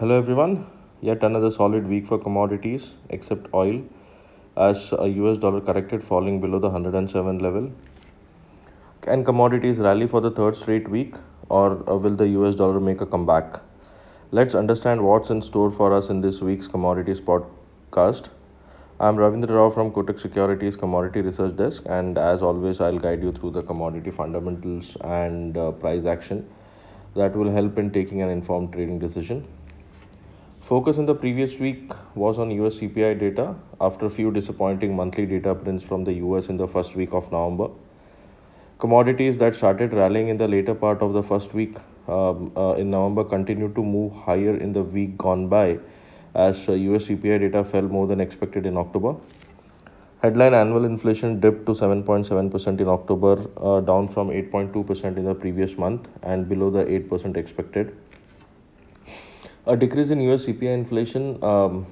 Hello everyone. Yet another solid week for commodities except oil as a US dollar corrected falling below the 107 level. Can commodities rally for the third straight week or uh, will the US dollar make a comeback? Let's understand what's in store for us in this week's commodities podcast. I'm Ravindra Rao from Kotak Securities Commodity Research Desk, and as always, I'll guide you through the commodity fundamentals and uh, price action that will help in taking an informed trading decision. Focus in the previous week was on US CPI data after a few disappointing monthly data prints from the US in the first week of November. Commodities that started rallying in the later part of the first week um, uh, in November continued to move higher in the week gone by as uh, US CPI data fell more than expected in October. Headline annual inflation dipped to 7.7% in October, uh, down from 8.2% in the previous month and below the 8% expected. A decrease in US CPI inflation um,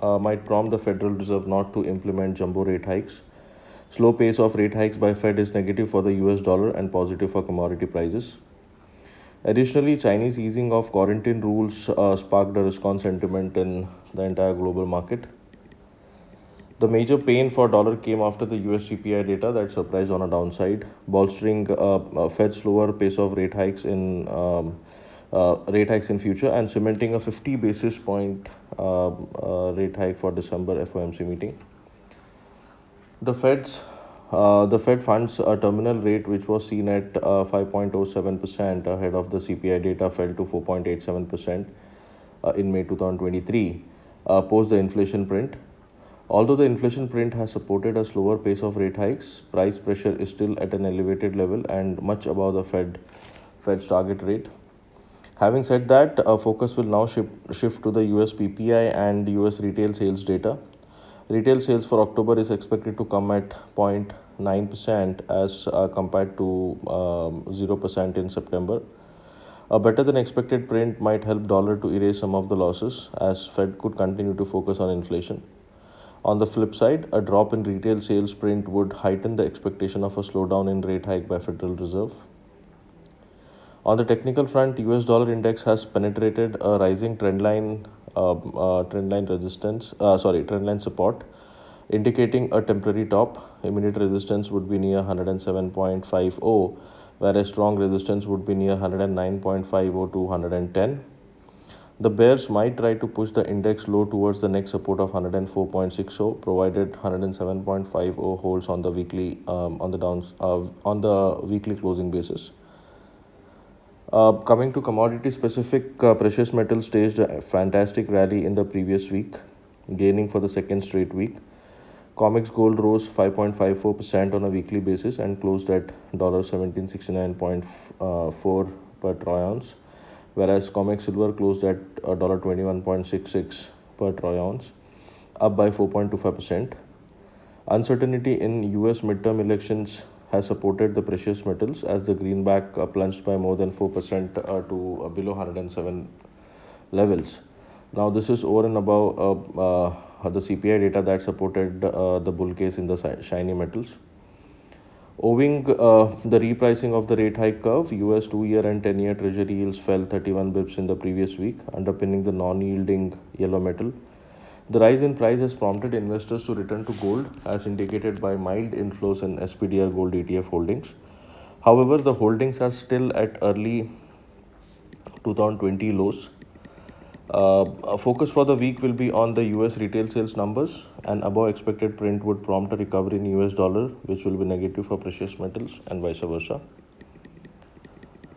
uh, might prompt the Federal Reserve not to implement jumbo rate hikes. Slow pace of rate hikes by Fed is negative for the US dollar and positive for commodity prices. Additionally, Chinese easing of quarantine rules uh, sparked a risk on sentiment in the entire global market. The major pain for dollar came after the US CPI data that surprised on a downside, bolstering uh, Fed's slower pace of rate hikes in um, uh, rate hikes in future and cementing a 50 basis point uh, uh, rate hike for December FOMC meeting. The Fed's uh, the Fed funds a terminal rate which was seen at uh, 5.07% ahead of the CPI data fell to 4.87% uh, in May 2023 uh, post the inflation print. Although the inflation print has supported a slower pace of rate hikes, price pressure is still at an elevated level and much above the Fed Fed's target rate. Having said that, uh, focus will now shift, shift to the US PPI and US retail sales data Retail sales for October is expected to come at 0.9% as uh, compared to um, 0% in September. A better than expected print might help dollar to erase some of the losses as Fed could continue to focus on inflation. On the flip side, a drop in retail sales print would heighten the expectation of a slowdown in rate hike by Federal Reserve. On the technical front, US dollar index has penetrated a rising trend line um, uh, trendline resistance, uh, sorry, trendline support, indicating a temporary top. Immediate resistance would be near 107.50, whereas strong resistance would be near 109.50 to 110. The bears might try to push the index low towards the next support of 104.60, provided 107.50 holds on the weekly um, on the downs uh, on the weekly closing basis. Uh, coming to commodity specific, uh, precious metals staged a fantastic rally in the previous week, gaining for the second straight week. COMEX gold rose 5.54% on a weekly basis and closed at $1769.4 per troy ounce, whereas COMEX silver closed at $21.66 per troy ounce, up by 4.25%. Uncertainty in US midterm elections has supported the precious metals as the greenback uh, plunged by more than 4% uh, to uh, below 107 levels. Now, this is over and above uh, uh, the CPI data that supported uh, the bull case in the shiny metals. Owing the repricing of the rate hike curve, US 2 year and 10 year treasury yields fell 31 bips in the previous week, underpinning the non yielding yellow metal. The rise in price has prompted investors to return to gold, as indicated by mild inflows in SPDR gold ETF holdings. However, the holdings are still at early 2020 lows. Uh, a focus for the week will be on the US retail sales numbers. An above expected print would prompt a recovery in US dollar, which will be negative for precious metals and vice versa.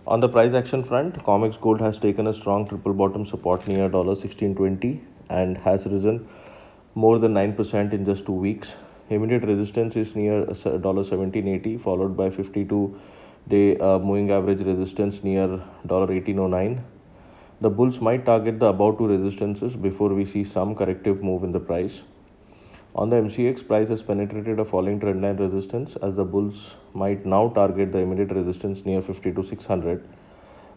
On the price action front, COMEX Gold has taken a strong triple bottom support near $1620 and has risen more than 9% in just two weeks. Immediate resistance is near $1780, followed by 52 day uh, moving average resistance near $1809. The bulls might target the above two resistances before we see some corrective move in the price. On the MCX, price has penetrated a falling trendline resistance as the bulls might now target the immediate resistance near 52600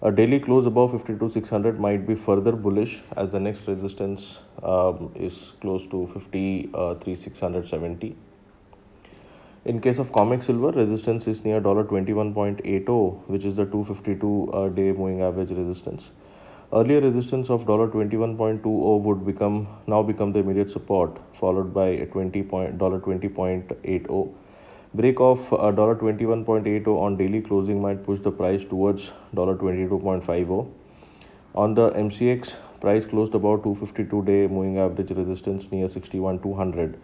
a daily close above 52600 might be further bullish as the next resistance um, is close to 53670. In case of COMEX silver, resistance is near $21.80, which is the 252 uh, day moving average resistance. Earlier resistance of $21.20 would become now become the immediate support, followed by a $20 point, $20.80. Break of $21.80 on daily closing might push the price towards $22.50. On the MCX, price closed about 252 day moving average resistance near 61,200.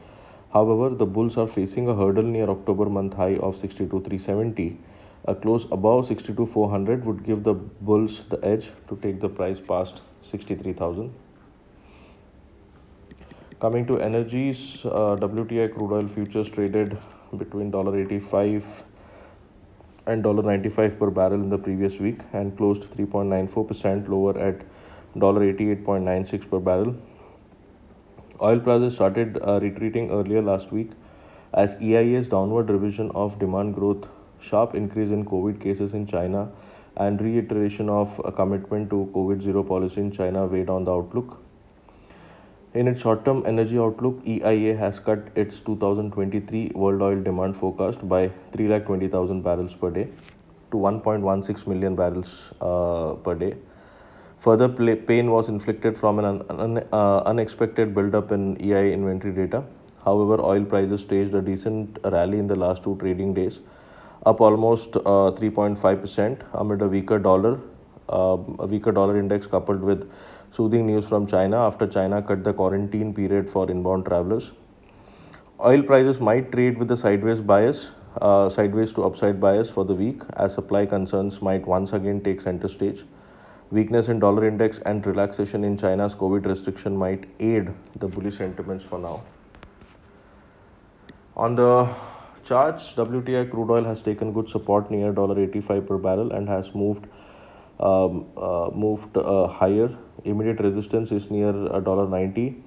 However, the bulls are facing a hurdle near October month high of 62,370 a close above 62,400 would give the bulls the edge to take the price past 63,000. Coming to energies, uh, WTI crude oil futures traded between 85 and 95 per barrel in the previous week and closed 3.94% lower at $88.96 per barrel. Oil prices started uh, retreating earlier last week as EIA's downward revision of demand growth sharp increase in COVID cases in China, and reiteration of a commitment to COVID zero policy in China weighed on the outlook. In its short term energy outlook, EIA has cut its 2023 world oil demand forecast by 3,20,000 barrels per day to 1.16 million barrels uh, per day. Further play, pain was inflicted from an un, un, uh, unexpected buildup in EIA inventory data. However, oil prices staged a decent rally in the last two trading days up almost 3.5% uh, amid a weaker dollar, uh, a weaker dollar index coupled with soothing news from China after China cut the quarantine period for inbound travelers. Oil prices might trade with a sideways bias, uh, sideways to upside bias for the week, as supply concerns might once again take center stage. Weakness in dollar index and relaxation in China's COVID restriction might aid the bullish sentiments for now. On the charts, WTI crude oil has taken good support near $85 per barrel and has moved um, uh, moved uh, higher. Immediate resistance is near $90.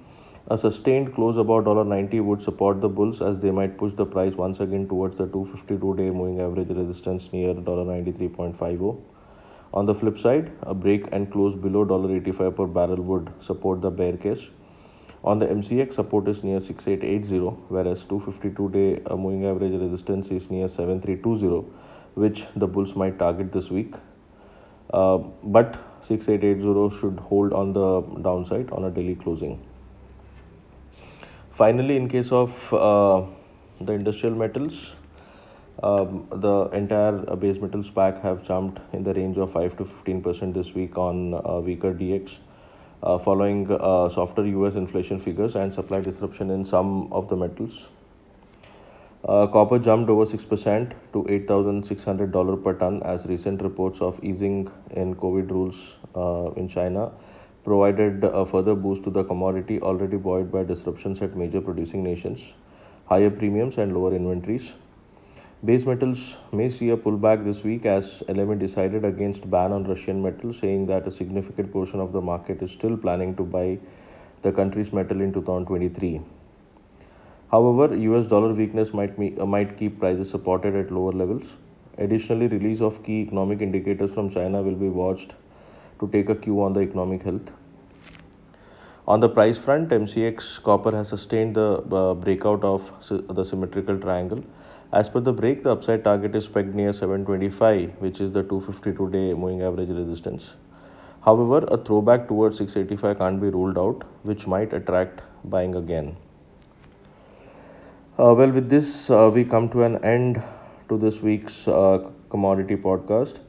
A sustained close above $90 would support the bulls as they might push the price once again towards the 252 day moving average resistance near $93.50. On the flip side, a break and close below $85 per barrel would support the bear case. On the MCX, support is near 6880, whereas 252 day uh, moving average resistance is near 7320, which the bulls might target this week. Uh, but 6880 should hold on the downside on a daily closing. Finally, in case of uh, the industrial metals, um, the entire uh, base metals pack have jumped in the range of 5 to 15 percent this week on uh, weaker DX uh, following uh, softer US inflation figures and supply disruption in some of the metals. Uh, copper jumped over 6% to $8,600 per ton as recent reports of easing in COVID rules uh, in China provided a further boost to the commodity already buoyed by disruptions at major producing nations, higher premiums, and lower inventories. Base metals may see a pullback this week as LME decided against ban on Russian metal, saying that a significant portion of the market is still planning to buy the country's metal in 2023. However, US dollar weakness might, uh, might keep prices supported at lower levels. Additionally, release of key economic indicators from China will be watched to take a cue on the economic health. On the price front, MCX copper has sustained the uh, breakout of the symmetrical triangle as per the break, the upside target is pegged near 725, which is the 252 day moving average resistance. However, a throwback towards 685 can't be ruled out, which might attract buying again. Uh, well, with this, uh, we come to an end to this week's uh, commodity podcast.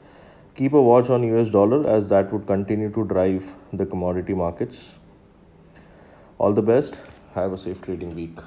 Keep a watch on US dollar as that would continue to drive the commodity markets. All the best. Have a safe trading week.